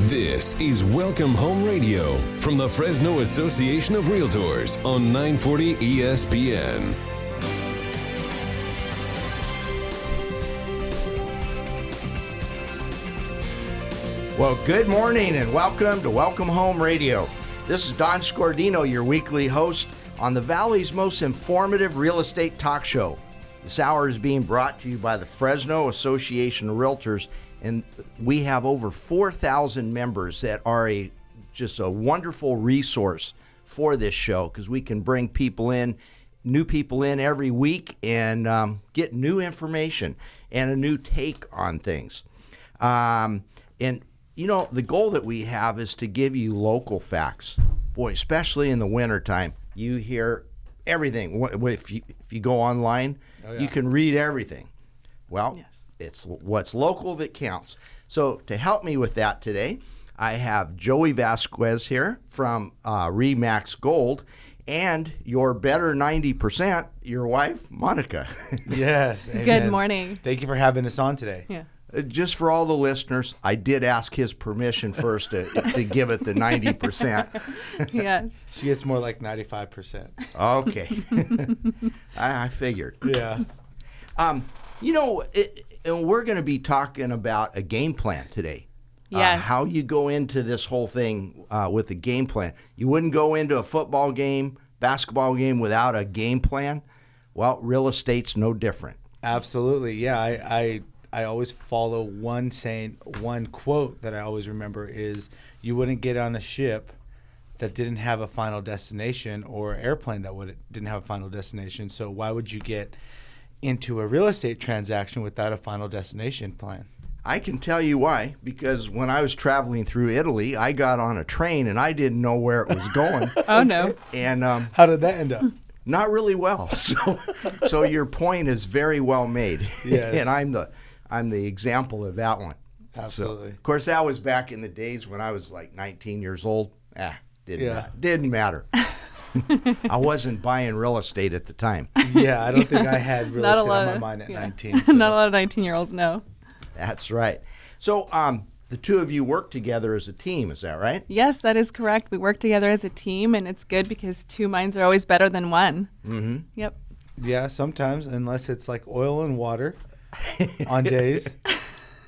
This is Welcome Home Radio from the Fresno Association of Realtors on 940 ESPN. Well, good morning and welcome to Welcome Home Radio. This is Don Scordino, your weekly host on the Valley's most informative real estate talk show. This hour is being brought to you by the Fresno Association of Realtors, and we have over 4,000 members that are a just a wonderful resource for this show because we can bring people in, new people in every week, and um, get new information and a new take on things. Um, and you know, the goal that we have is to give you local facts. Boy, especially in the wintertime, you hear everything. If you, if you go online, you can read everything. Well, it's what's local that counts. So, to help me with that today, I have Joey Vasquez here from uh, Remax Gold and your better 90%, your wife, Monica. Yes. Good morning. Thank you for having us on today. Yeah. Uh, Just for all the listeners, I did ask his permission first to, to give it the 90%. yes. She gets more like 95%. Okay. I, I figured. Yeah. Um, you know, it, and we're going to be talking about a game plan today. Uh, how you go into this whole thing uh, with a game plan. You wouldn't go into a football game, basketball game without a game plan. Well, real estate's no different. Absolutely. Yeah. I, I, I always follow one saying, one quote that I always remember is you wouldn't get on a ship that didn't have a final destination or airplane that would didn't have a final destination. So why would you get into a real estate transaction without a final destination plan? I can tell you why. Because when I was traveling through Italy, I got on a train and I didn't know where it was going. Oh no. and um, How did that end up? not really well. So, so your point is very well made. Yes. and I'm the I'm the example of that one. So, Absolutely. of course, that was back in the days when I was like 19 years old. Ah, didn't Yeah. ma- didn't matter. I wasn't buying real estate at the time. Yeah, I don't think I had real estate lot on my of- mind at yeah. 19. so- Not a lot of 19 year olds know. That's right. So, um, the two of you work together as a team. Is that right? Yes, that is correct. We work together as a team, and it's good because two minds are always better than one. Mm-hmm. Yep. Yeah, sometimes, unless it's like oil and water on days.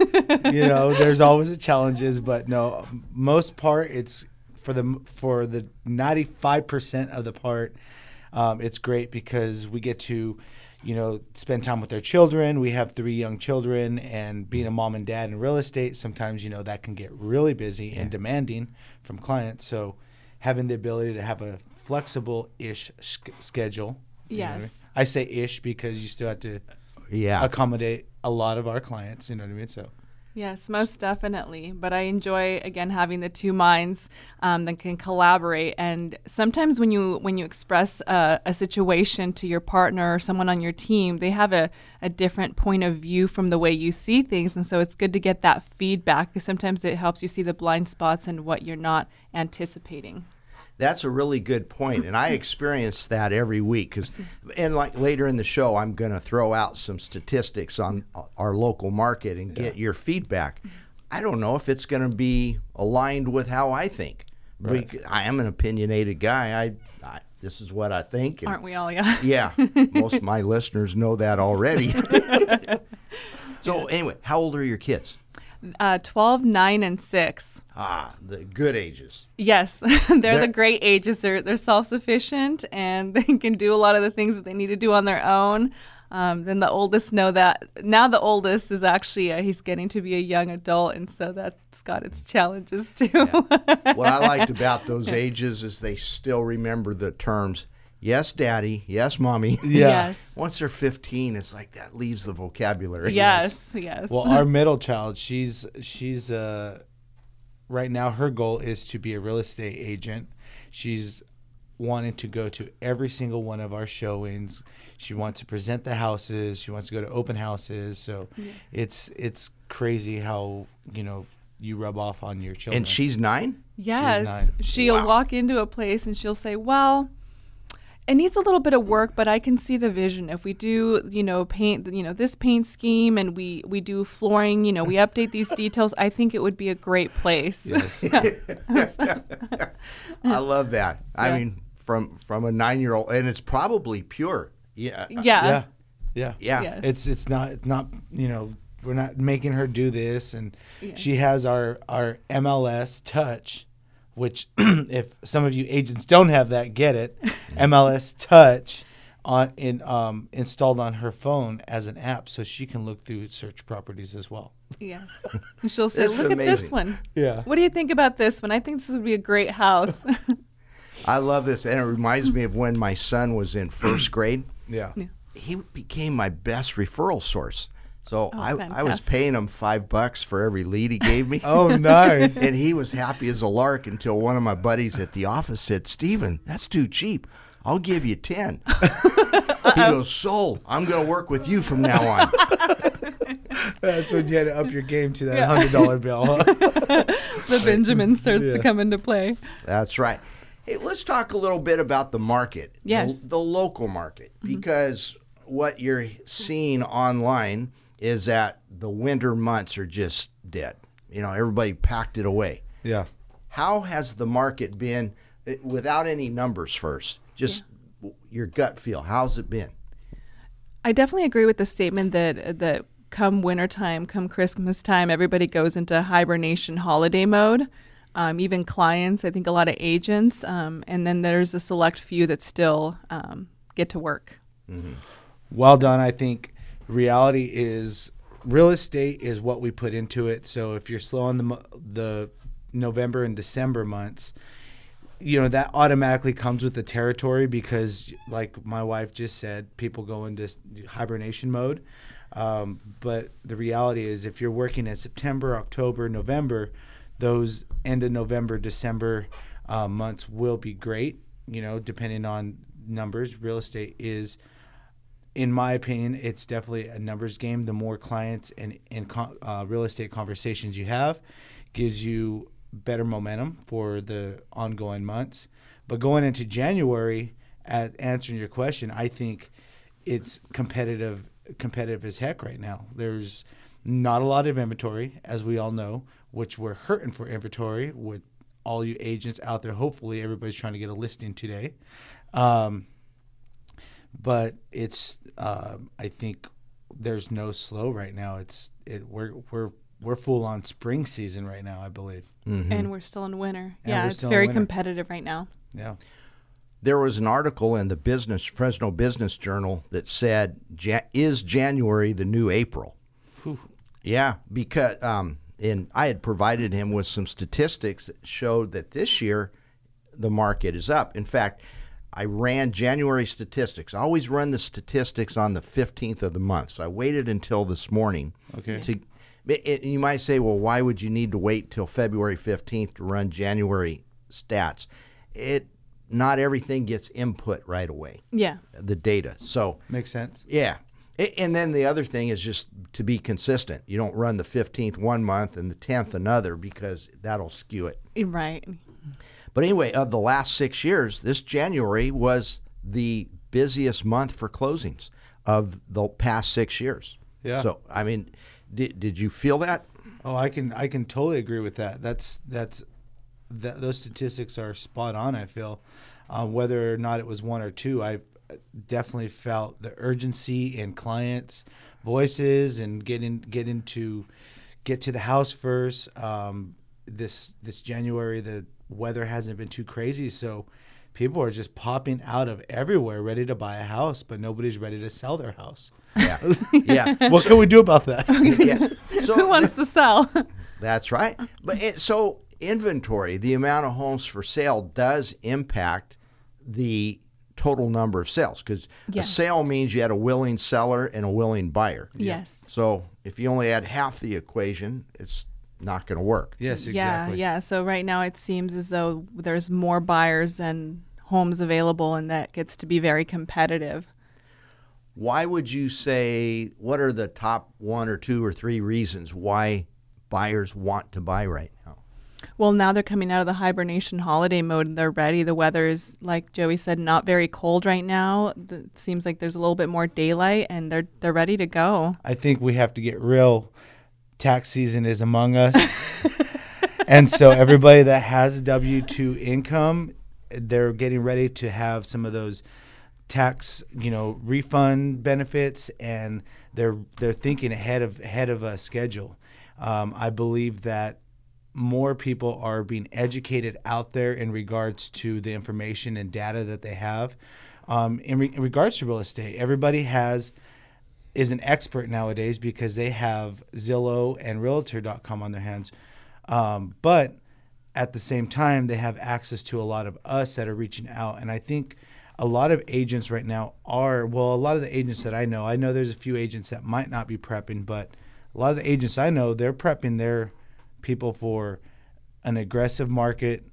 you know, there's always the challenges, but no, most part it's for the for the 95% of the part um, it's great because we get to you know spend time with our children we have three young children and being a mom and dad in real estate sometimes you know that can get really busy and demanding from clients so having the ability to have a flexible ish sch- schedule you know what I mean? Yes. I say ish because you still have to Yeah. accommodate a lot of our clients. You know what I mean? So Yes, most definitely. But I enjoy again having the two minds um, that can collaborate. And sometimes when you when you express a, a situation to your partner or someone on your team, they have a, a different point of view from the way you see things. And so it's good to get that feedback because sometimes it helps you see the blind spots and what you're not anticipating. That's a really good point, and I experience that every week. Cause, and like later in the show, I'm going to throw out some statistics on our local market and get your feedback. I don't know if it's going to be aligned with how I think. Bec- I am an opinionated guy. I, I this is what I think. and- Aren't we all? Yeah. Yeah, most of my listeners know that already. so anyway, how old are your kids? Uh, 12, 9, and 6. Ah, the good ages. Yes, they're They're- the great ages. They're they're self sufficient and they can do a lot of the things that they need to do on their own. Um, then the oldest know that now the oldest is actually uh, he's getting to be a young adult, and so that's got its challenges too. what I liked about those ages is they still remember the terms. Yes, daddy. Yes, mommy. Yes. Once they're 15, it's like that leaves the vocabulary. Yes. Yes. well, our middle child, she's she's uh, right now her goal is to be a real estate agent. She's wanting to go to every single one of our showings. She wants to present the houses. She wants to go to open houses. So it's it's crazy how you know you rub off on your children. And she's nine? Yes. nine. She'll Wow. walk into a place and she'll say, Well, it needs a little bit of work, but I can see the vision. If we do, you know, paint, you know, this paint scheme, and we we do flooring, you know, we update these details. I think it would be a great place. Yes. I love that. I mean, from from a nine year old, and it's probably pure. Yeah. yeah. yeah. Yeah. Yeah. Yes. It's it's not it's not you know we're not making her do this and Yeah. she has our our MLS touch which if some of you agents don't have that get it MLS touch on in um installed on her phone as an app so she can look through search properties as well. Yes. And she'll say, This is "Look at this one. Yeah. What do you think about this one? I think this would be a great house." I love this, and it reminds me of when my son was in first grade. Yeah. He became my best referral source. So I, I was Oh, paying him five bucks for every lead he gave me. Oh nice. and he was happy as a lark until one of my buddies at the office said, Steven, that's too cheap. I'll give you 10. he goes, Sold. I'm going to work with you from now on. That's when you had to up your game to that hundred dollar bill. huh? the Benjamin starts Yeah. to come into play. That's right. Hey, let's talk a little bit about the market. Yes. Mm-hmm. The, local market. Because what you're seeing online is that the winter months are just dead. You know, everybody packed it away. yeah. How has the market been eh, without any numbers first? Just w your gut feel. How's it been? I definitely agree with the statement that that come wintertime, come Christmas time, everybody goes into hibernation holiday mode. Um, even clients, I think a lot of agents, um, and then there's a select few that still um, get to work. well done. I think reality is real estate is what we put into it. So if you're slow on the the November and December months, you know that automatically comes with the territory because, like my wife just said, people go into hibernation mode. Um, but the reality is, if you're working in September, October, November, those end of November, December uh, months will be great. You know, depending on numbers, real estate is in my opinion, it's definitely a numbers game. The more clients and, and uh, real estate conversations you have, gives you better momentum for the ongoing months. But going into January, at answering your question, I think it's competitive, competitive as heck right now. There's not a lot of inventory, as we all know, which we're hurting for inventory with all you agents out there. Hopefully, everybody's trying to get a listing today. Um, but it's uh, I think there's no slow right now. It's it we're we're we're full on spring season right now. I believe. And we're still in winter. And yeah, it's very competitive right now. Yeah. There was an article in the business Fresno Business Journal that said, "Is January the new April?" Yeah, because um, and I had provided him with some statistics that showed that this year the market is up. In fact, I ran January statistics. I always run the statistics on the 15th of the month. So I waited until this morning. Okay. To, it, it- you might say, well, why would you need to wait till February 15th to run January stats? It not everything gets input right away. Yeah. The data. So Makes sense. yeah. A- And then the other thing is just to be consistent. You don't run the 15th one month and the 10th another because that'll skew it. Right. But anyway, of the last six years, this January was the busiest month for closings of the past six years. Yeah. So, I mean, did, did you feel that? Oh, I can I can totally agree with that. That's that's that those statistics are spot on. I feel uh, whether or not it was one or two, I definitely felt the urgency in clients' voices and getting get into get to the house first. Um, this this January, the weather hasn't been too crazy, so people are just popping out of everywhere, ready to buy a house, but nobody's ready to sell their house. Yeah. yeah. What can we do about that? yeah. So Who wants to sell? That's right. But it, so inventory, the amount of homes for sale does impact the total number of sales because Yes. a sale means you had a willing seller and a willing buyer. Yes. So if you only had half the equation, it's not going to work. yes, Yeah, exactly. yeah. So right now it seems as though there's more buyers than homes available, and that gets to be very competitive. Why would you say what are the top one or two or three reasons why buyers want to buy right now? Well, now they're coming out of the hibernation holiday mode and they're ready. The weather is, like Joey said, not very cold right now. It seems like there's a little bit more daylight and they're they're ready to go. I think we have to get real. Tax season is among us. and so everybody that has W two income, they're getting ready to have some of those tax, you know, refund benefits, and they're they're thinking ahead of ahead of a schedule. Um, I believe that more people are being educated out there in regards to the information and data that they have. Um, in, re- in regards to real estate, everybody has is an expert nowadays because they have Zillow and Realtor.com on their hands. Um, but at the same time, they have access to a lot of us that are reaching out. And I think a lot of agents right now are, well, a lot of the agents that I know, I know there's a few agents that might not be prepping, but a lot of the agents I know, they're prepping their people for an aggressive market,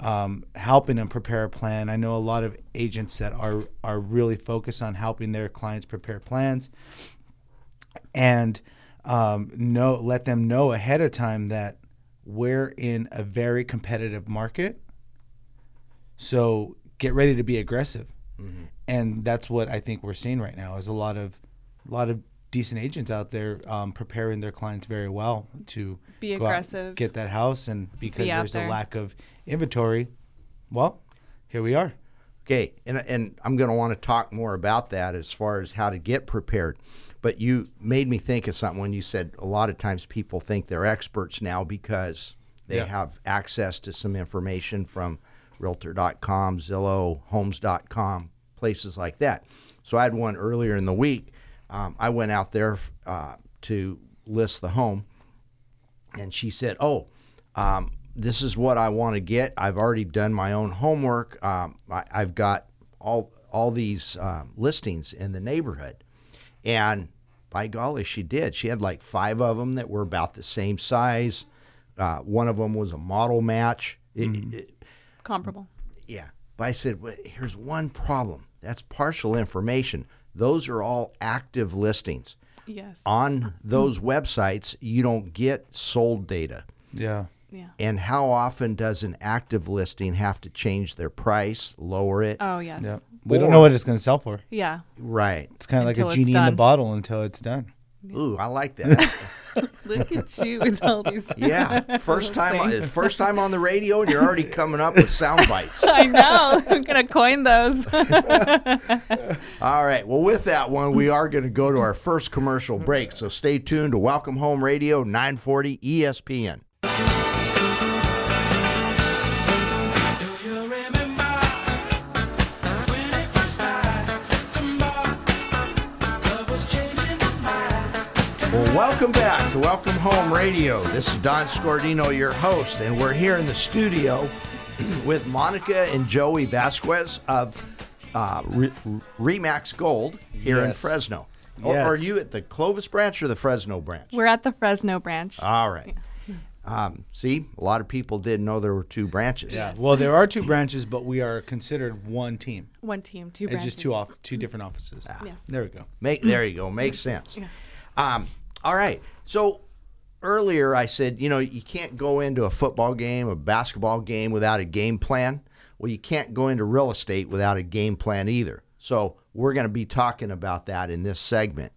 um, helping them prepare a plan. I know a lot of agents that are are really focused on helping their clients prepare plans, and um, know let them know ahead of time that we're in a very competitive market. So get ready to be aggressive, and that's what I think we're seeing right now is a lot of a lot of decent agents out there um, preparing their clients very well to Be go out, aggressive. get that house, and because Be out there's a lack of inventory, well, here we are. Okay, and and I'm going to want to talk more about that as far as how to get prepared. But you made me think of something when you said a lot of times people think they're experts now because they Yeah. have access to some information from Realtor.com, Zillow, Homes.com, places like that. So I had one earlier in the week. Um, I went out there uh, to list the home, and she said, "Oh, um, this is what I want to get. I've already done my own homework. Um, I, I've got all all these um, listings in the neighborhood, and by golly, she did. She had like five of them that were about the same size. Uh, one of them was a model match. It- it- Comparable. yeah. But I said, well, here's one problem. That's partial information. Those are all active listings. Yes. On those websites, you don't get sold data. Yeah. yeah. And how often does an active listing have to change their price, lower it? Oh yes. Yeah. Yeah. We don't know what it's going to sell for. Yeah. Right. It's kind of like Until a it's genie in the done. bottle until it's done. Ooh, I like that. Look at you with all these. yeah. First time on, first time on the radio and you're already coming up with sound bites. I know. I'm gonna coin those. All right. Well, with that one, we are going to go to our first commercial break. So stay tuned to Welcome Home Radio 940 ESPN. Welcome back to Welcome Home Radio. This is Don Scordino, your host, and we're here in the studio with Monica and Joey Vasquez of uh, Re- Remax Gold here in Yes. Fresno. Or Yes. are you at the Clovis branch or the Fresno branch? We're at the Fresno branch. All right. Um, see, a lot of people didn't know there were two branches. Yeah. Well, there are two branches, but we are considered one team. One team, two It's branches. just two off, two different offices. Yes. There we go. Make there you go. Makes sense. Um, all right. So earlier I said, you know, you can't go into a football game, a basketball game without a game plan. Well, you can't go into real estate without a game plan either. So we're going to be talking about that in this segment.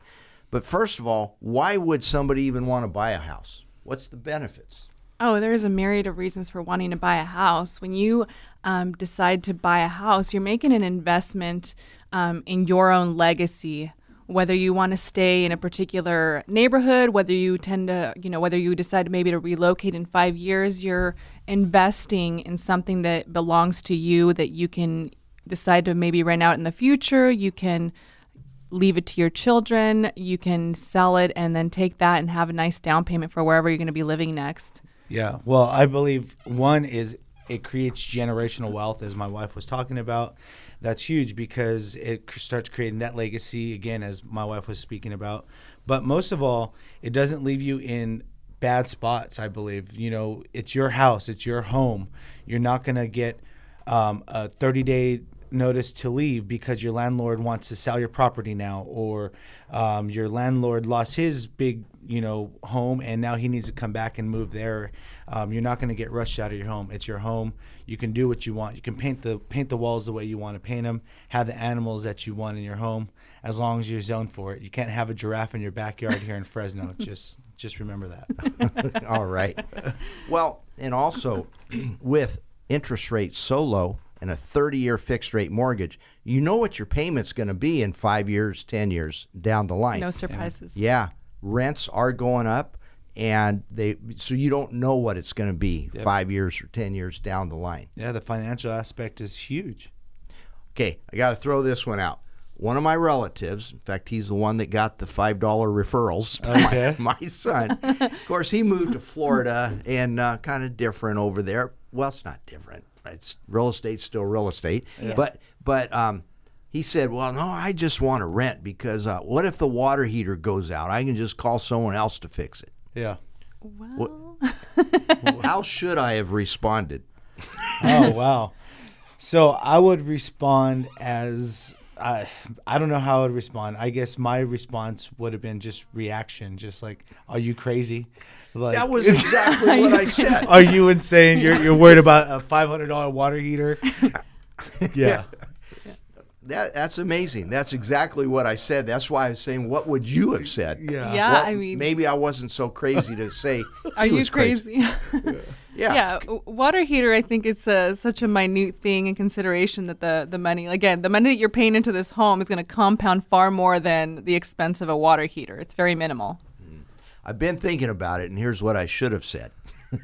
But first of all, why would somebody even want to buy a house? What's the benefits? Oh, there's a myriad of reasons for wanting to buy a house. When you um, decide to buy a house, you're making an investment um, in your own legacy. Whether you want to stay in a particular neighborhood, whether you tend to, you know, whether you decide maybe to relocate in five years, you're investing in something that belongs to you that you can decide to maybe rent out in the future. You can leave it to your children. You can sell it and then take that and have a nice down payment for wherever you're going to be living next. Yeah. Well, I believe one is it creates generational wealth, as my wife was talking about. That's huge because it starts creating that legacy again, as my wife was speaking about. But most of all, it doesn't leave you in bad spots. I believe you know it's your house, it's your home. You're not gonna get um, a 30 day notice to leave because your landlord wants to sell your property now, or um, your landlord lost his big, you know, home and now he needs to come back and move there. Um, you're not going to get rushed out of your home. It's your home. You can do what you want. You can paint the paint the walls the way you want to paint them. Have the animals that you want in your home, as long as you're zoned for it. You can't have a giraffe in your backyard here in Fresno. Just just remember that. All right. Well, and also with interest rates so low and a 30 year fixed rate mortgage, you know what your payment's going to be in five years, 10 years down the line. No surprises. Yeah. Rents are going up. And they, so you don't know what it's going to be five years or 10 years down the line. yeah, the financial aspect is huge. Okay, I got to throw this one out. One of my relatives, in fact, he's the one that got the five dollar referrals. to my- Okay. My, son, of course, he moved to Florida and uh, kind of different over there. Well, it's not different. It's real estate's still real estate, but but um, he said, "Well, no, I just want to rent because uh, what if the water heater goes out? I can just call someone else to fix it." Yeah. Well, How should I have responded? oh wow. So I would respond as I I don't know how I would respond. I guess my response would have been just reaction, just like, "Are you crazy?" Like, That was exactly what I said. Are you insane? You're you're worried about a five hundred dollar water heater? yeah. That, that's amazing. That's exactly what I said. That's why I was saying, what would you have said? Yeah. yeah, Well, I mean, maybe I wasn't so crazy to say. are he you was crazy? Yeah. yeah, water heater. I think is uh, such a minute thing in consideration that the the money again, the money that you're paying into this home is going to compound far more than the expense of a water heater. It's very minimal. I've been thinking about it, and here's what I should have said.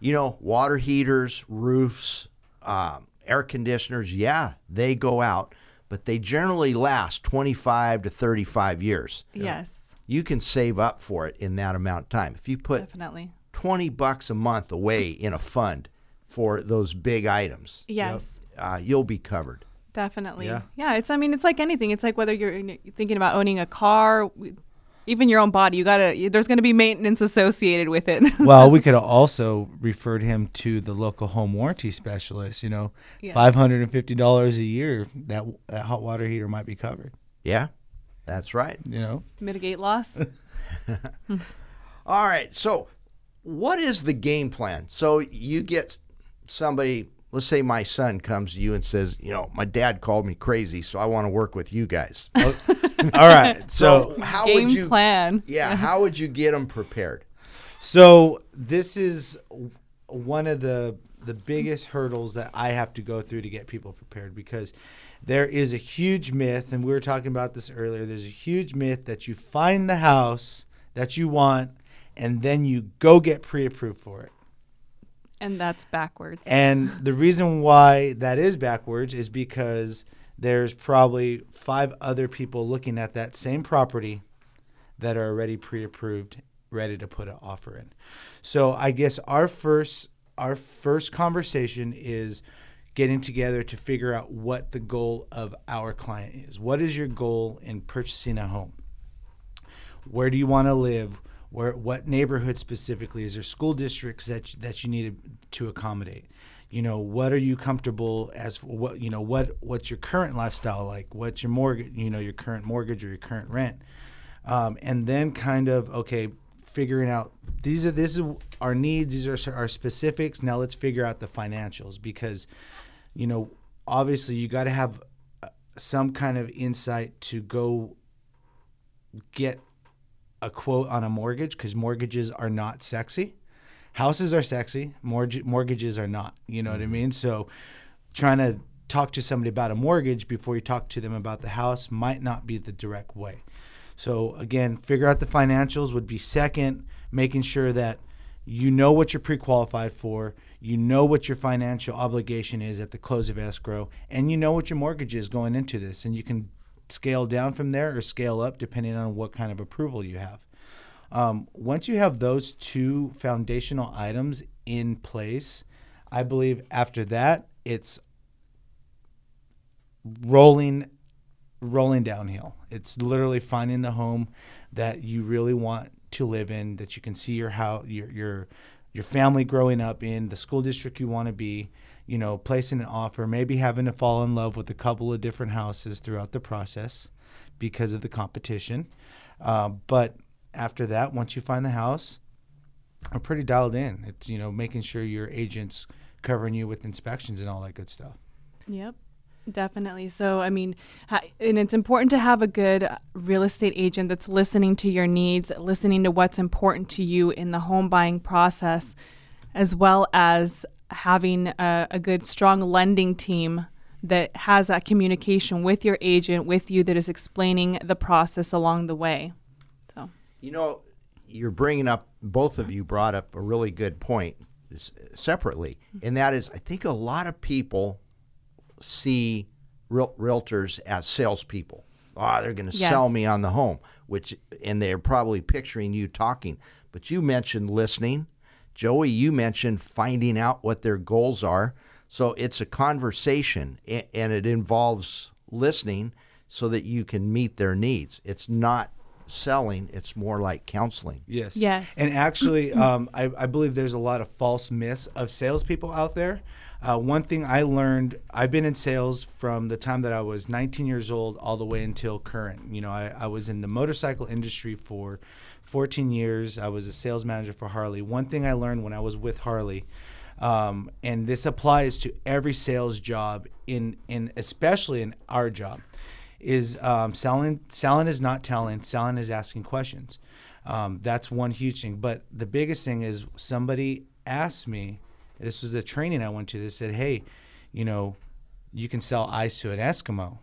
you know, water heaters, roofs, um, air conditioners, yeah, they go out, but they generally last 25 to 35 years. Yes, You can save up for it in that amount of time. If you put definitely. 20 bucks a month away in a fund for those big items, Yes. uh, you'll be covered. Definitely. Yeah. Yeah. It's. I mean, it's like anything. It's like whether you're thinking about owning a car, w- even your own body. You gotta. There's gonna be maintenance associated with it. Well, we could have also referred him to the local home warranty specialist. You know, Yeah. five hundred and fifty dollars a year that that hot water heater might be covered. Yeah, that's right. You know, to mitigate loss. All right. So, what is the game plan? So, you get somebody, let's say my son comes to you and says, you know, my dad called me crazy, so I want to work with you guys. all right. So, So, how Game would you plan. Yeah, how would you get them prepared? so this is one of the the biggest hurdles that I have to go through to get people prepared because there is a huge myth, and we were talking about this earlier. There's a huge myth that you find the house that you want, and then you go get pre-approved for it. And that's backwards. And the reason why that is backwards is because there's probably five other people looking at that same property that are already pre-approved, ready to put an offer in. So I guess our first our first conversation is getting together to figure out what the goal of our client is. What is your goal in purchasing a home? where do you want to live where what neighborhood specifically? Is there school districts that that you need to accommodate? You know what are you comfortable as what you know what what's your current lifestyle like? What's your mortgage you know your current mortgage or your current rent? Um, and then kind of okay figuring out these are this is our needs these are our specifics. Now let's figure out the financials because you know obviously you got to have uh, some kind of insight to go get a quote on a mortgage because mortgages are not sexy. Houses are sexy, mortgage, mortgages are not. You know what I mm-hmm. mean? So trying to talk to somebody about a mortgage before you talk to them about the house might not be the direct way. So again, figure out the financials would be second, making sure that you know what you're pre-qualified for, you know what your financial obligation is at the close of escrow, and you know what your mortgage is going into this, and you can scale down from there or scale up depending on what kind of approval you have. Um, once you have those two foundational items in place, I believe after that it's rolling rolling downhill. It's literally finding the home that you really want to live in, that you can see your house, your your your family growing up in the school district you want to be, you know, placing an offer, maybe having to fall in love with a couple of different houses throughout the process because of the competition. Uh, but after that, once you find the house, are pretty dialed in. It's you know making sure your agents covering you with inspections and all that good stuff. Yep. Definitely. So, I mean, and it's important to have a good real estate agent that's listening to your needs, listening to what's important to you in the home buying process, as well as having a, a good, strong lending team that has that communication with your agent, with you, that is explaining the process along the way. So, You know, you're bringing up, both of you brought up a really good point separately, and that is I think a lot of people see real, realtors as salespeople. Ah, they're going to sell me on the home, which, and they're probably picturing you talking. But you mentioned listening. Joey, you mentioned finding out what their goals are. So it's a conversation and it involves listening so that you can meet their needs. It's not selling, it's more like counseling. Yes. Yes. And actually, um, I, I believe there's a lot of false myths of salespeople out there. Uh, one thing I learned, I've been in sales from the time that I was 19 years old all the way until current. You know, I, I was in the motorcycle industry for 14 years. I was a sales manager for Harley. One thing I learned when I was with Harley, um, and this applies to every sales job in, in especially in our job, is um, selling. Selling is not telling. Selling is asking questions. Um, that's one huge thing. But the biggest thing is somebody asked me. This was the training I went to. They said, "Hey, you know, you can sell ice to an Eskimo,"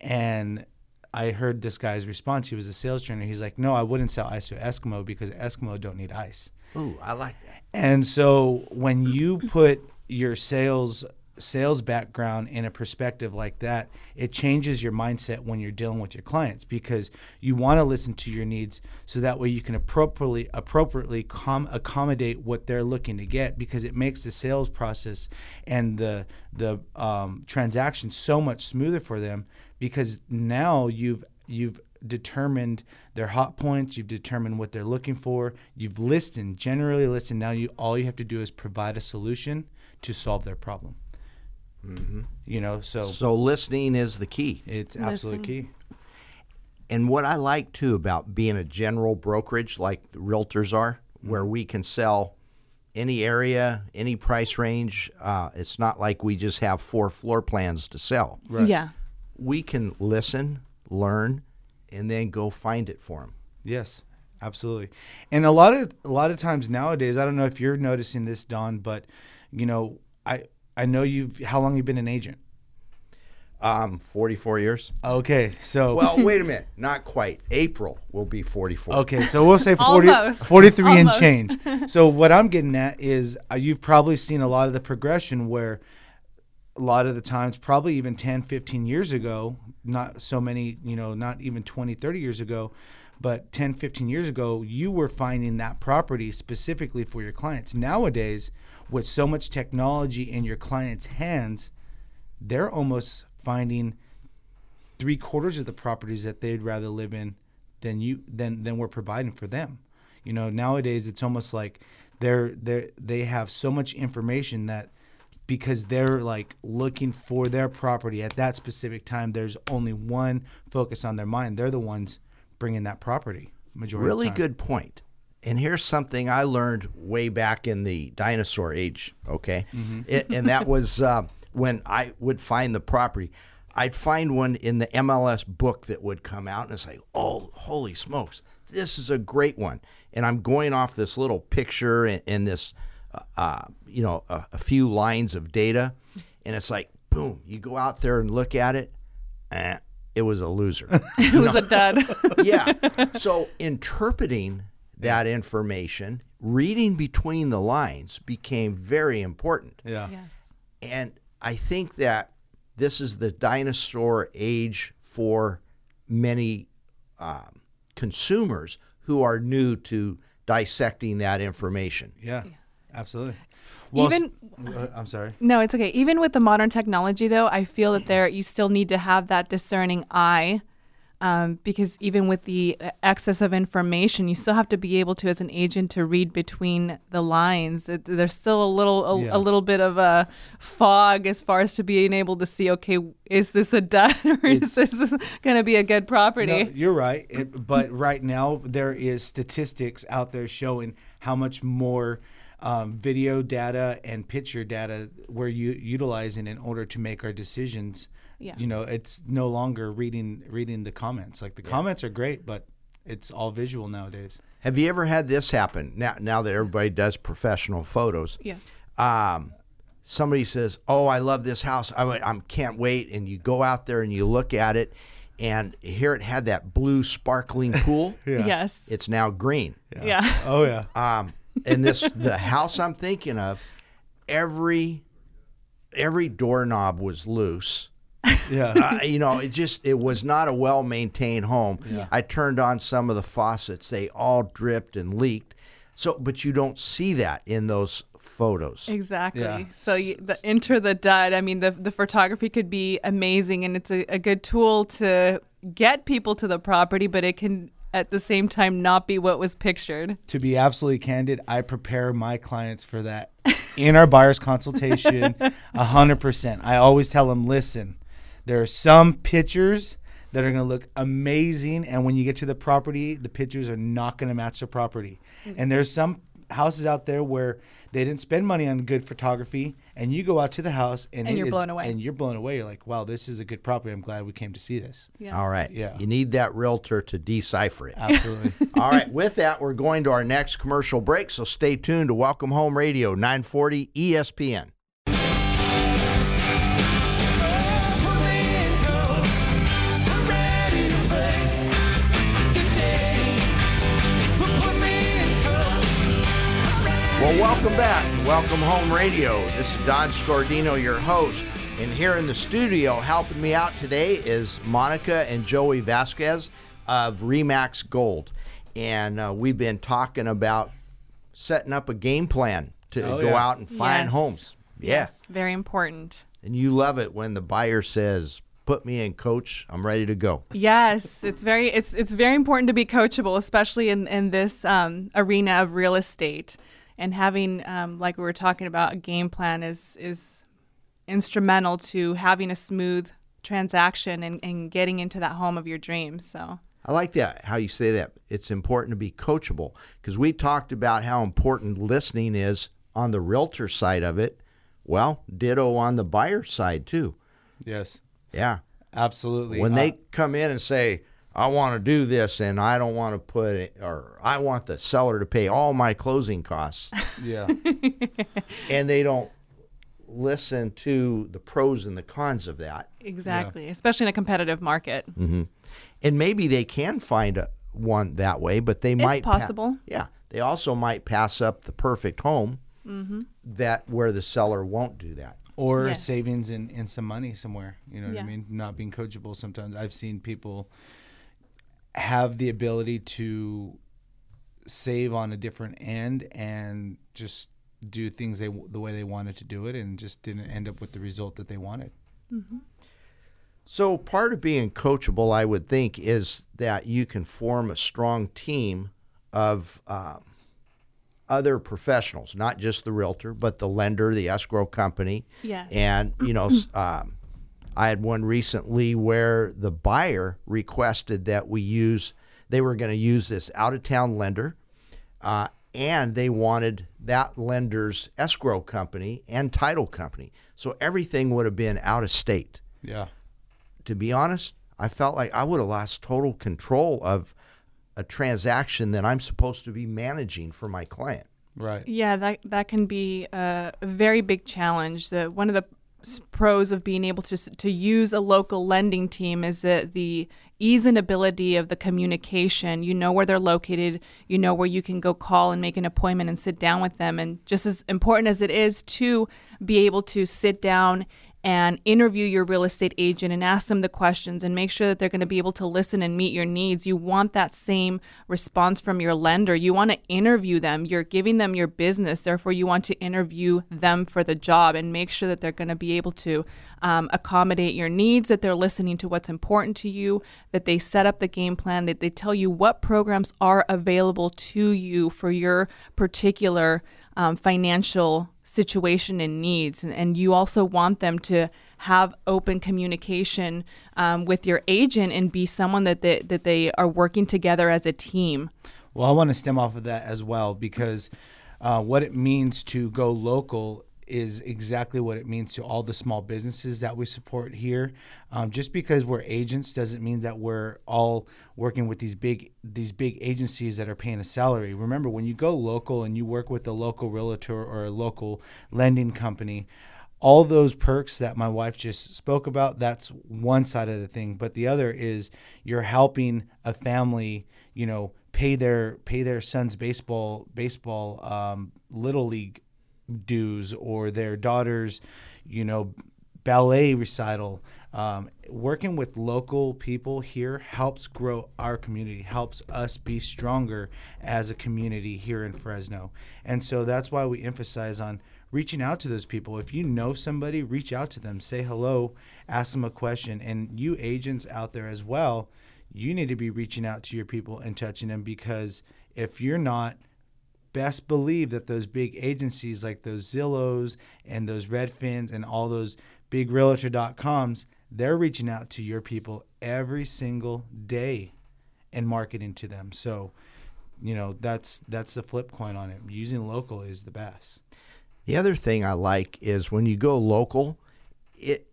and I heard this guy's response. He was a sales trainer. He's like, "No, I wouldn't sell ice to an Eskimo because Eskimo don't need ice." Ooh, I like that. And so when you put your sales sales background in a perspective like that, it changes your mindset when you're dealing with your clients because you want to listen to your needs so that way you can appropriately appropriately com- accommodate what they're looking to get because it makes the sales process and the the um, transaction so much smoother for them because now you've you've determined their hot points you've determined what they're looking for you've listened generally listened. Now you all you have to do is provide a solution to solve their problem you know so So listening is the key. it's absolutely Listen. key And what I like too about being a general brokerage like the realtors are, where we can sell any area, any price range. Uh, it's not like we just have four floor plans to sell. yeah. We can listen, learn, and then go find it for them. Yes, absolutely. And a lot of a lot of times nowadays, I don't know if you're noticing this, Don, but you know, I I know you've how long you've been an agent? Um, 44 years. Okay, so Well, wait a minute. Not quite. April will be 44. Okay, so we'll say 40, Almost. 43 and change. So what I'm getting at is uh, you've probably seen a lot of the progression where a lot of the times probably even 10, 15 years ago, not so many, you know, not even 20, 30 years ago, but 10, 15 years ago, you were finding that property specifically for your clients. Nowadays, with so much technology in your clients' hands, they're almost finding three quarters of the properties that they'd rather live in than you than than we're providing for them. You know, nowadays it's almost like they're they they have so much information that because they're like looking for their property at that specific time, there's only one focus on their mind. They're the ones bringing that property majority. Really good point. And here's something I learned way back in the dinosaur age, okay? It, and that was uh, when I would find the property. I'd find one in the MLS book that would come out and it's like, oh, holy smokes, this is a great one. And I'm going off this little picture and, and this, uh, uh, you know, a, a few lines of data. And it's like, boom, you go out there and look at it, eh, it was a loser. It was a dud. yeah. So interpreting that information, reading between the lines became very important. Yeah. yes. And I think that this is the dinosaur age for many um, consumers who are new to dissecting that information. Yeah. Absolutely. Even- uh, I'm sorry. No, it's okay. Even with the modern technology, though, I feel that there you still need to have that discerning eye Um, because even with the uh, excess of information, you still have to be able to, as an agent, to read between the lines. It, there's still a little, a, Yeah. a little bit of a fog as far as to being able to see. Okay, is this a dud or It's- is this going to be a good property? No, you're right. It, but right now there is statistics out there showing how much more um, video data and picture data we're u- utilizing in order to make our decisions. Yeah. You know, it's no longer reading reading the comments. Like the comments are great, but it's all visual nowadays. Have you ever had this happen? Now, now that everybody does professional photos, yes. um, somebody says, "Oh, I love this house. I I can't wait," and you go out there and you look at it, and here it had that blue sparkling pool. Yeah. Yes. It's now green. Yeah. Oh yeah. Um, and this the house I'm thinking of, every every doorknob was loose. Yeah. uh, you know, it just it was not a well maintained home. I turned on some of the faucets; they all dripped and leaked. So, but you don't see that in those photos. Exactly. Yeah. So you, the enter the dud. I mean, the the photography could be amazing, and it's a, a good tool to get people to the property, but it can at the same time not be what was pictured. to be absolutely candid, I prepare my clients for that in our buyer's consultation. A hundred percent. I always tell them, listen, there are some pictures that are going to look amazing, and when you get to the property, the pictures are not going to match the property. And there's some houses out there where they didn't spend money on good photography, and you go out to the house and, And you're is- blown away. And you're blown away. You're like, wow, this is a good property. I'm glad we came to see this. Yeah. All right. Yeah. You need that realtor to decipher it. Absolutely. All right. With that, we're going to our next commercial break. So stay tuned to Welcome Home Radio, 940 ESPN. Welcome back to Welcome Home Radio. This is Don Scordino, your host. And here in the studio, helping me out today is Monica and Joey Vasquez of Remax Gold. And uh, we've been talking about setting up a game plan to Oh, go yeah. out and find Yes. homes. Yeah. Yes. Very important. And you love it when the buyer says, Put me in, coach. I'm ready to go. Yes, it's very it's it's very important to be coachable, especially in in this um, arena of real estate. And having, um, like we were talking about, a game plan is is instrumental to having a smooth transaction and, and getting into that home of your dreams. So I like that, how you say that. It's important to be coachable because we talked about how important listening is on the realtor side of it. Well, ditto on the buyer side too. yes. Yeah. Absolutely. When Uh, they come in and say, I want to do this and I don't want to put it, or I want the seller to pay all my closing costs, yeah. and they don't listen to the pros and the cons of that. exactly, especially in a competitive market. Mm-hmm. and maybe they can find a, one that way, but they might pa- possible. yeah, they also might pass up the perfect home mm-hmm. that where the seller won't do that. or Yes. savings in, in some money somewhere. You know what Yeah. I mean? Not being coachable sometimes. I've seen people have the ability to save on a different end and just do things they the way they wanted to do it and just didn't end up with the result that they wanted. So part of being coachable, I would think, is that you can form a strong team of um, other professionals, not just the realtor, but the lender, the escrow company, Yes. and you know, um, I had one recently where the buyer requested that we use. They were going to use this out of town lender, uh, and they wanted that lender's escrow company and title company. So everything would have been out of state Yeah. to be honest, I felt like I would have lost total control of a transaction that I'm supposed to be managing for my client. Right. Yeah, that that can be a, a very big challenge. The one of the s- pros of being able to to use a local lending team is that the ease and ability of the communication. You know where they're located. You know where you can go call and make an appointment and sit down with them. And just as important as it is to be able to sit down and interview your real estate agent and ask them the questions and make sure that they're going to be able to listen and meet your needs. You want that same response from your lender. You want to interview them. You're giving them your business. Therefore, you want to interview them for the job and make sure that they're going to be able to um, accommodate your needs, that they're listening to what's important to you, that they set up the game plan, that they tell you what programs are available to you for your particular um, financial situation and needs. And, and, you also want them to have open communication um, with your agent and be someone that they, that they are working together as a team. Well, I want to stem off of that as well because uh, what it means to go local is exactly what it means to all the small businesses that we support here. Um, just because we're agents doesn't mean that we're all working with these big these big agencies that are paying a salary. Remember, when you go local and you work with a local realtor or a local lending company, all those perks that my wife just spoke about, that's one side of the thing. But the other is you're helping a family, you know, pay their pay their son's baseball baseball um, little league dues or their daughter's, you know, ballet recital. Um, working with local people here helps grow our community, helps us be stronger as a community here in Fresno. And so that's why we emphasize on reaching out to those people. If you know somebody, reach out to them, say hello, ask them a question. And you agents out there as well, you need to be reaching out to your people and touching them because if you're not, best believe that those big agencies like those Zillows and those Redfins and all those big realtor.coms, they're reaching out to your people every single day and marketing to them. So, you know, that's that's the flip coin on it. Using local is the best. The other thing I like is when you go local, it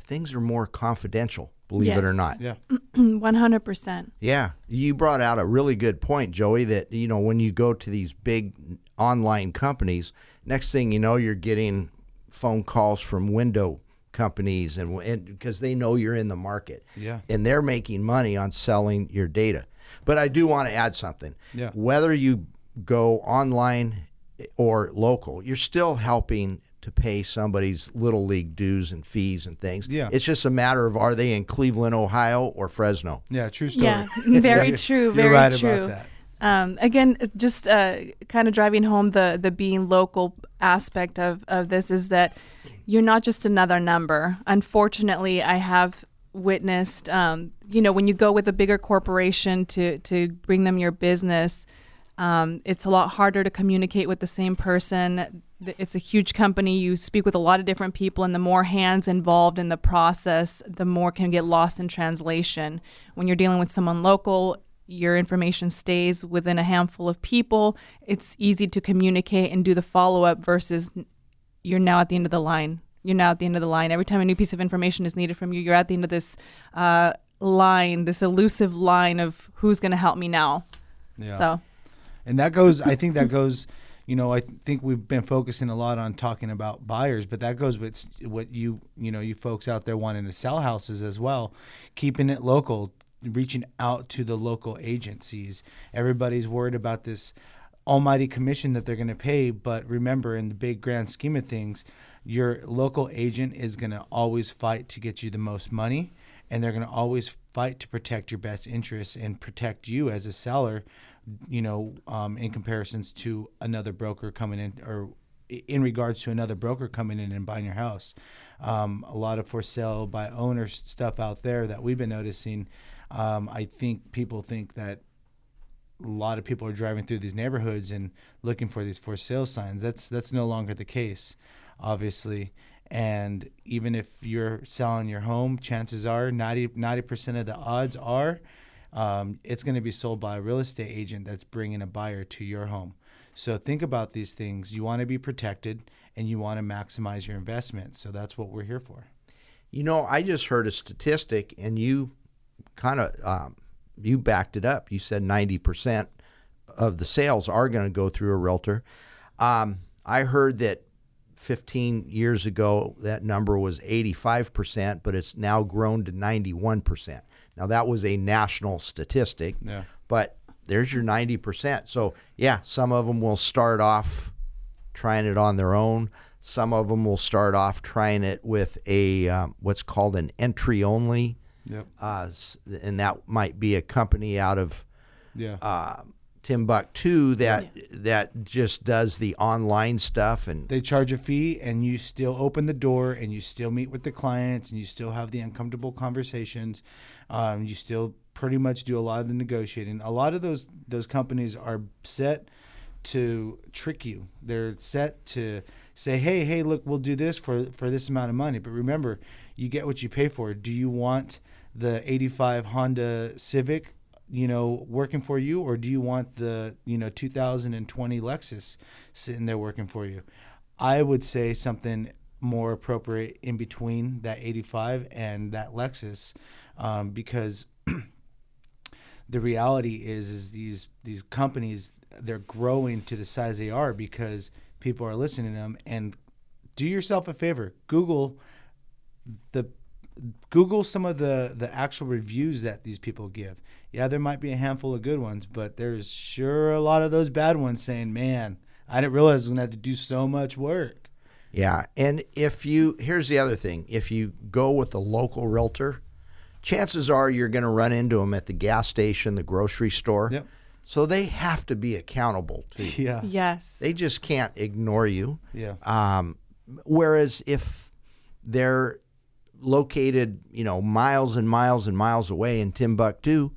things are more confidential believe yes. it or not. Yeah. 100%. Yeah. You brought out a really good point, Joey, that, you know, when you go to these big online companies, next thing you know, you're getting phone calls from window companies and because they know you're in the market. Yeah. And they're making money on selling your data. But I do want to add something. Yeah. Whether you go online or local, you're still helping to pay somebody's little league dues and fees and things. Yeah. It's just a matter of are they in Cleveland, Ohio or Fresno? Yeah, true story. Yeah, very true. Very right true. Um, again, just uh, kind of driving home the the being local aspect of, of this is that you're not just another number. Unfortunately, I have witnessed, um, you know, when you go with a bigger corporation to to bring them your business, um, it's a lot harder to communicate with the same person it's a huge company. You speak with a lot of different people, and the more hands involved in the process, the more can get lost in translation. When you're dealing with someone local, your information stays within a handful of people. It's easy to communicate and do the follow up versus you're now at the end of the line. You're now at the end of the line. Every time a new piece of information is needed from you, you're at the end of this uh, line, this elusive line of who's going to help me now. Yeah. So, and that goes. I think that goes you know, I think we've been focusing a lot on talking about buyers, but that goes with what you, you know, you folks out there wanting to sell houses as well, keeping it local, reaching out to the local agencies. Everybody's worried about this almighty commission that they're going to pay, but remember, in the big grand scheme of things, your local agent is going to always fight to get you the most money, and they're going to always fight to protect your best interests and protect you as a seller you know, um, in comparisons to another broker coming in or in regards to another broker coming in and buying your house. Um, a lot of for sale by owner stuff out there that we've been noticing. Um, I think people think that a lot of people are driving through these neighborhoods and looking for these for sale signs. That's that's no longer the case, obviously. And even if you're selling your home, chances are 90 percent of the odds are um, it's going to be sold by a real estate agent that's bringing a buyer to your home. So think about these things. You want to be protected and you want to maximize your investment. So that's what we're here for. You know, I just heard a statistic, and you kind of um, you backed it up. You said ninety percent of the sales are going to go through a realtor. Um, I heard that 15 years ago that number was 85%, but it's now grown to 91%. Now that was a national statistic, yeah. but there's your 90%. So yeah, some of them will start off trying it on their own. Some of them will start off trying it with a um, what's called an entry only, Yep. uh, and that might be a company out of Yeah. uh, Timbuktu that that just does the online stuff and they charge a fee and you still open the door and you still meet with the clients and you still have the uncomfortable conversations um, you still pretty much do a lot of the negotiating. A lot of those those companies are set to trick you. They're set to say hey hey look we'll do this for for this amount of money. But remember you get what you pay for. Do you want the 85 honda civic you know working for you? Or do you want the you know 2020 lexus sitting there working for you? I would say something more appropriate in between that 85 and that lexus um, because the reality is is these these companies they're growing to the size they are because people are listening to them. And do yourself a favor google the google some of the the actual reviews that these people give. Yeah there might be a handful of good ones but there's sure a lot of those bad ones saying man i didn't realize i was going to have to do so much work Yeah, and if you here's the other thing: if you go with a local realtor, chances are you're going to run into them at the gas station, the grocery store. Yep. So they have to be accountable to you. yeah Yes. They just can't ignore you. yeah Um, whereas if they're located, you know, miles and miles and miles away in Timbuktu,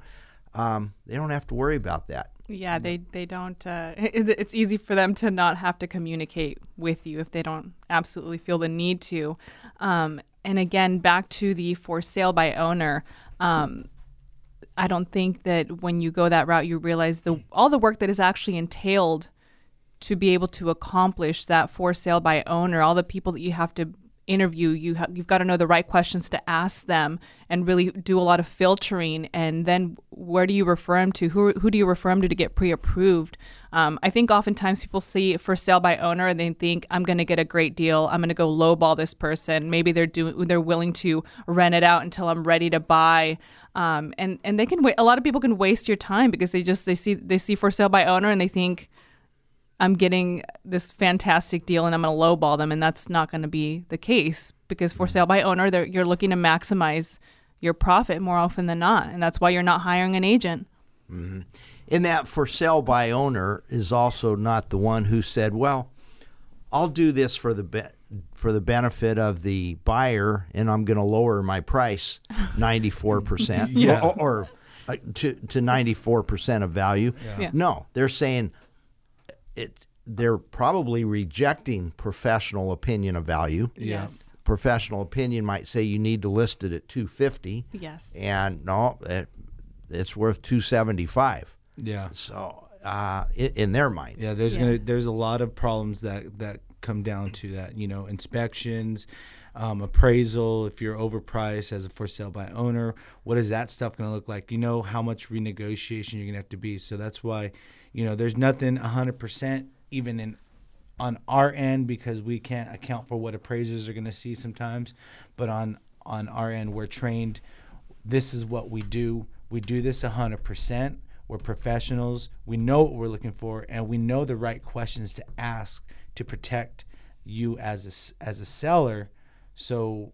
um, they don't have to worry about that. Yeah, they they don't. Uh, it, it's easy for them to not have to communicate with you if they don't absolutely feel the need to. Um, and again, back to the for sale by owner. Um, I don't think that when you go that route, you realize the all the work that is actually entailed to be able to accomplish that for sale by owner. All the people that you have to interview, you have you've got to know the right questions to ask them, and really do a lot of filtering. And then where do you refer them to? Who who do you refer them to to get pre-approved? Um, I think oftentimes people see for sale by owner and they think I'm going to get a great deal. I'm going to go lowball this person. Maybe they're doing they're willing to rent it out until I'm ready to buy. Um, and and they can wait. A lot of people can waste your time because they just they see they see for sale by owner and they think I'm getting this fantastic deal and I'm going to lowball them, and that's not going to be the case because for sale by owner, you're looking to maximize your profit more often than not, and that's why you're not hiring an agent. And that for sale by owner is also not the one who said, "Well, I'll do this for the be- for the benefit of the buyer, and I'm going to lower my price 94 percent, Yeah. or, or uh, to to 94 percent of value." Yeah. No, they're saying it. They're probably rejecting professional opinion of value. Yes. Professional opinion might say you need to list it at 250, Yes. and no, it, it's worth 275. yeah So, uh, in their mind, Yeah, there's Yeah. gonna there's a lot of problems that that come down to that. You know, inspections, um, appraisal. If you're overpriced as a for sale by owner, what is that stuff gonna look like? You know how much renegotiation you're gonna have to be. So that's why, you know, there's nothing hundred percent even in on our end because we can't account for what appraisers are gonna see sometimes, but on on our end we're trained. This is what we do. We do this hundred percent. We're professionals. We know what we're looking for, and we know the right questions to ask to protect you as a as a seller. So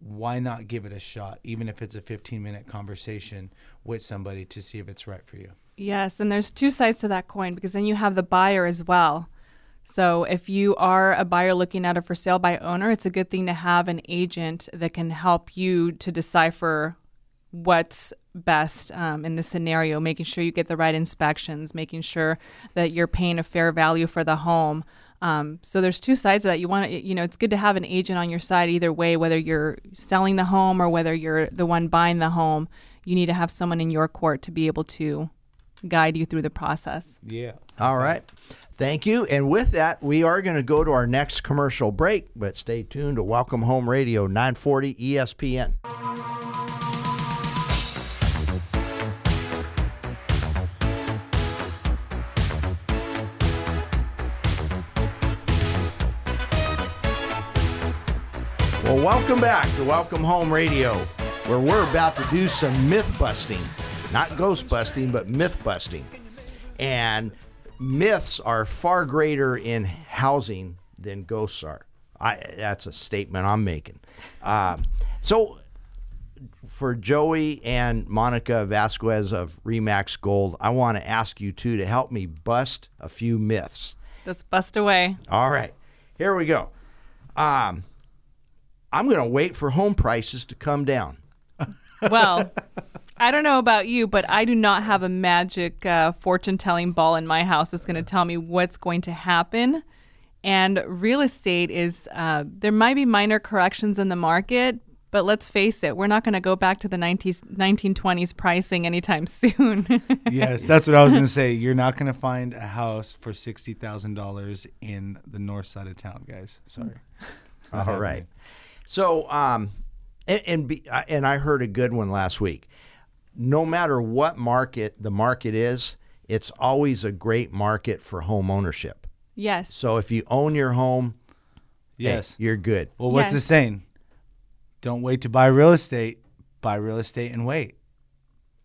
why not give it a shot, even if it's a 15 minute conversation with somebody to see if it's right for you? Yes, and there's two sides to that coin because then you have the buyer as well. So if you are a buyer looking at a for sale by owner, it's a good thing to have an agent that can help you to decipher what's best um, in the scenario, making sure you get the right inspections, making sure that you're paying a fair value for the home. Um, so there's two sides of that. You want to, you know, it's good to have an agent on your side either way, whether you're selling the home or whether you're the one buying the home. You need to have someone in your court to be able to guide you through the process. Yeah. All right. Thank you. And with that, we are going to go to our next commercial break, but stay tuned to Welcome Home Radio 940 ESPN. Well, welcome back to Welcome Home Radio, where we're about to do some myth busting. Not ghost busting, but myth busting. And myths are far greater in housing than ghosts are. I that's a statement I'm making. Um, so for Joey and Monica Vasquez of Remax Gold, I want to ask you two to help me bust a few myths. Let's bust away. All right, here we go. Um, I'm going to wait for home prices to come down. Well, I don't know about you, but I do not have a magic uh, fortune telling ball in my house that's going to tell me what's going to happen. And real estate is, uh, there might be minor corrections in the market, but let's face it, we're not going to go back to the 90s, 1920s pricing anytime soon. yes, that's what I was going to say. You're not going to find a house for sixty thousand dollars in the north side of town, guys. Sorry. It's not All happening. right. So, um, and and, be, uh, and I heard a good one last week. No matter what market the market is, it's always a great market for home ownership. yes. So if you own your home, hey, Yes. you're good. Well, what's the saying? Don't wait to buy real estate. Buy real estate and wait.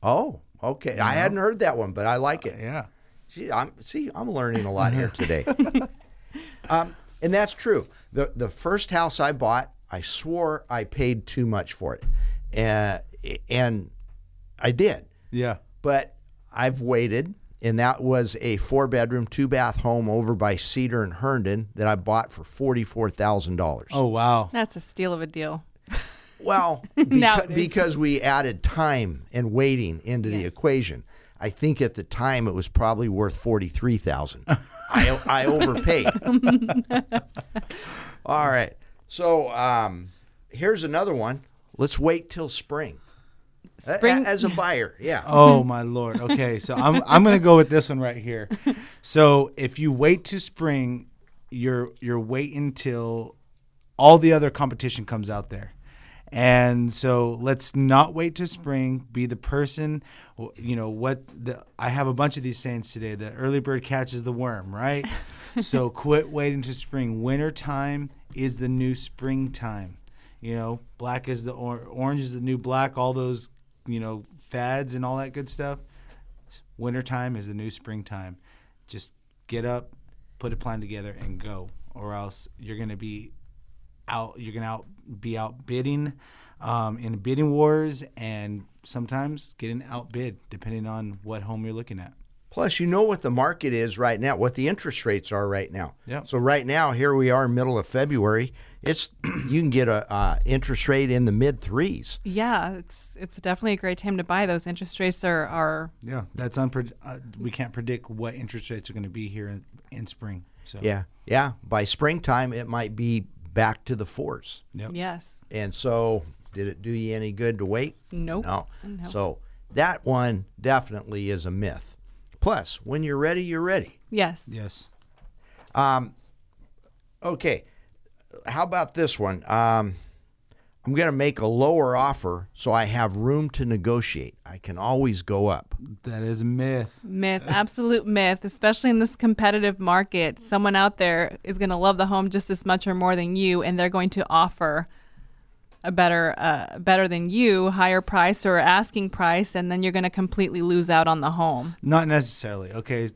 Oh, okay. I hadn't heard that one, but I like it. Yeah. Gee, I'm see, I'm learning a lot here today. um, and that's true. the The first house I bought, I swore I paid too much for it, and and I did. Yeah. But I've waited, and that was a four bedroom, two bath home over by Cedar and Herndon that I bought for forty four thousand dollars. Oh wow. That's a steal of a deal. Well, Now beca- it is. because we added time and waiting into the equation. I think at the time it was probably worth forty three thousand. I I overpaid. All right, so um, here's another one. Let's wait till spring. A- a- Spring- as a buyer, yeah. Oh my lord. Okay, so I'm I'm gonna go with this one right here. So if you wait to spring, you're you're waiting till all the other competition comes out there. And so let's not wait to spring. Be the person, you know what? The, I have a bunch of these sayings today. The early bird catches the worm, right? so quit waiting to spring. Winter time is the new springtime. You know, black is the or- orange is the new black. All those, you know, fads and all that good stuff. Wintertime is the new springtime. Just get up, put a plan together, and go, or else you're gonna be out. You're gonna out be out bidding um, in bidding wars, and sometimes getting outbid depending on what home you're looking at. Plus, you know what the market is right now, what the interest rates are right now. Yep. So right now, here we are, middle of February. It's you can get a uh, interest rate in the mid threes. Yeah, it's it's definitely a great time to buy. Those interest rates are, are Yeah, that's unpred. Uh, we can't predict what interest rates are going to be here in, in spring. So Yeah, yeah. By springtime, it might be back to the fours. Yep. yes. And so, did it do you any good to wait? Nope. No. No. So that one definitely is a myth. Plus, when you're ready, you're ready. Yes. Yes. Okay. How about this one? Um, I'm going to make a lower offer so I have room to negotiate. I can always go up. That is a myth. Myth, absolute myth, especially in this competitive market. Someone out there is going to love the home just as much or more than you, and they're going to offer a better, uh, better than you, higher price or asking price, and then you're going to completely lose out on the home. Not necessarily. Okay.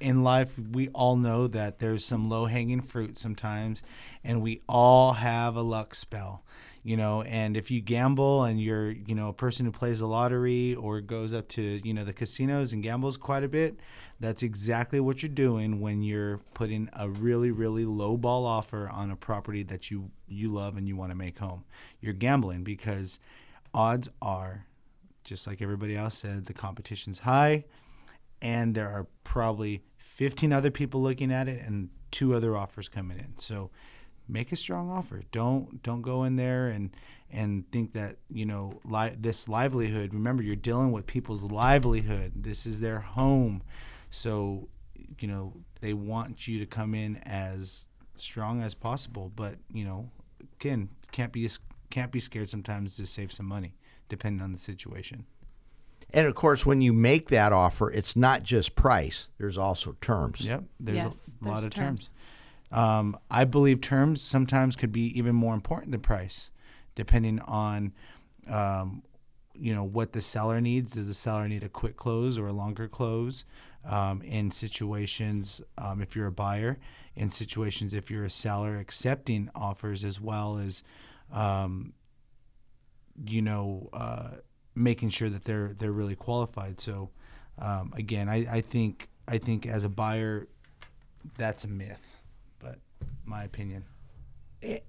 In life, we all know that there's some low hanging fruit sometimes, and we all have a luck spell. You know, and if you gamble and you're, you know, a person who plays the lottery or goes up to, you know, the casinos and gambles quite a bit, that's exactly what you're doing when you're putting a really, really low ball offer on a property that you you love and you want to make home. You're gambling because odds are, just like everybody else said, the competition's high and there are probably 15 other people looking at it and two other offers coming in. So make a strong offer. Don't don't go in there and and think that, you know, li- this livelihood, remember you're dealing with people's livelihood. This is their home. So, you know, they want you to come in as strong as possible, but, you know, again, can't be can't be scared sometimes to save some money depending on the situation. And of course, when you make that offer, it's not just price, there's also terms. Yep, there's Yes, a lot of terms. terms. Um, I believe terms sometimes could be even more important than price, depending on, um, you know, what the seller needs. Does the seller need a quick close or a longer close? Um, in situations um, if you're a buyer, in situations if you're a seller, accepting offers as well as, um, you know, uh, making sure that they're they're really qualified. So, um, again, I, I think I think as a buyer, that's a myth, but my opinion.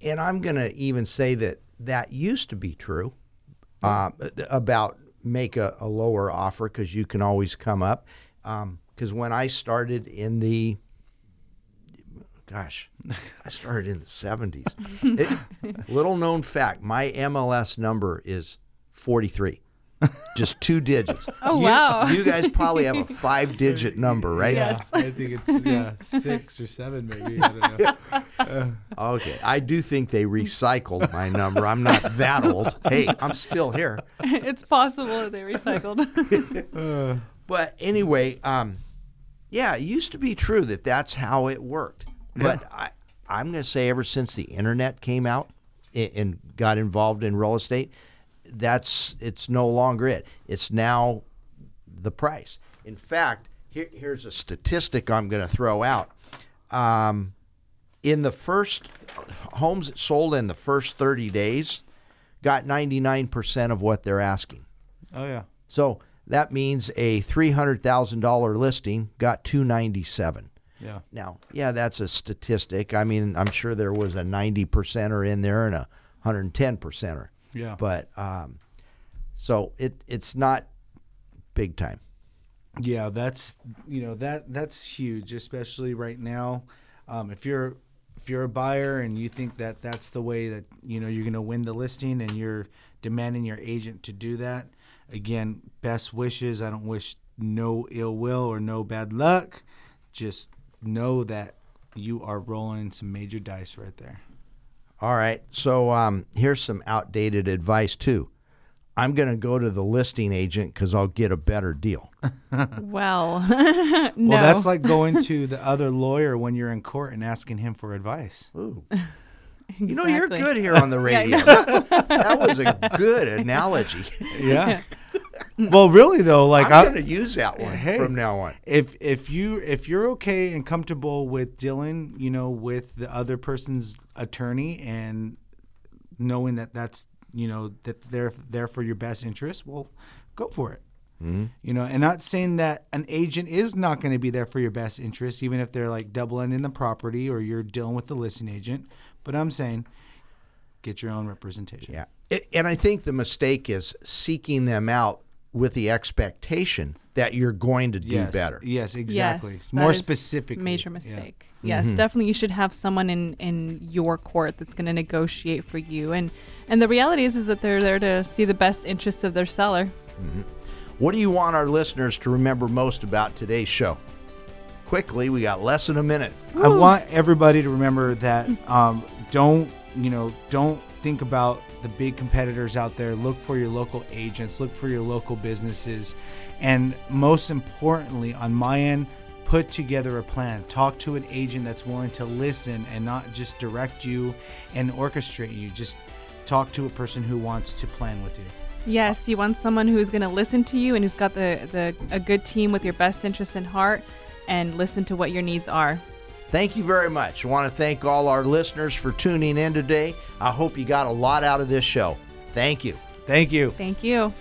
And I'm going to even say that that used to be true um, about make a, a lower offer because you can always come up. Because when I started in the, gosh, I started in the 70s. It- little known fact my MLS number is 43. Just two digits. Oh, You- wow. You guys probably have a five digit number, right? Yes. I think it's yeah six or seven maybe. I don't know. Okay, I do think they recycled my number. I'm not that old. Hey, I'm still here. it's possible that they recycled. But anyway, um, yeah, it used to be true that that's how it worked. But I, I'm going to say ever since the internet came out and, and got involved in real estate, that's it's no longer it. It's now the price. In fact, here, here's a statistic I'm going to throw out. Um, in the first homes that sold in the first 30 days, got 99% of what they're asking. Oh yeah. So that means a three hundred thousand dollar listing got two ninety seven. Yeah. Now, yeah, that's a statistic. I mean, I'm sure there was a ninety percenter in there and a hundred and ten percenter. Yeah. But um, so it it's not big time. Yeah, that's you know that that's huge, especially right now. Um, if you're if you're a buyer and you think that that's the way that you know you're going to win the listing and you're demanding your agent to do that, again, best wishes. I don't wish no ill will or no bad luck. Just know that you are rolling some major dice right there. All right. So um, here's some outdated advice too. I'm going to go to the listing agent because I'll get a better deal. well, no. Well, that's like going to the other lawyer when you're in court and asking him for advice. Ooh. You know, you're good here on the Yeah, radio. yeah. that was a good analogy. Yeah. well, really though, like I'm I, going to use that one Hey. from now on. if if you if you're okay and comfortable with Dylan, you know, with the other person's attorney and knowing that that's you know that they're there for your best interest, well, go for it. Mm-hmm. You know, and not saying that an agent is not going to be there for your best interest, even if they're like doubling in the property or you're dealing with the listing agent. But I'm saying, get your own representation. Yeah. It, and I think the mistake is seeking them out with the expectation that you're going to do Yes. better. Yes, exactly. Yes, More that is specifically. Major Yeah. mistake. Yes, definitely. You should have someone in in your court that's going to negotiate for you. And and the reality is is that they're there to see the best interests of their seller. What do you want our listeners to remember most about today's show? Quickly, we got less than a minute. I want everybody to remember that um, don't you know don't think about the big competitors out there. Look for your local agents. Look for your local businesses, and most importantly, on my end, put together a plan. Talk to an agent that's willing to listen and not just direct you and orchestrate you. Just talk to a person who wants to plan with you. Yes, you want someone who's going to listen to you and who's got the, the a good team with your best interests in heart and listen to what your needs are. Thank you very much. I want to thank all our listeners for tuning in today. I hope you got a lot out of this show. Thank you. Thank you. Thank you.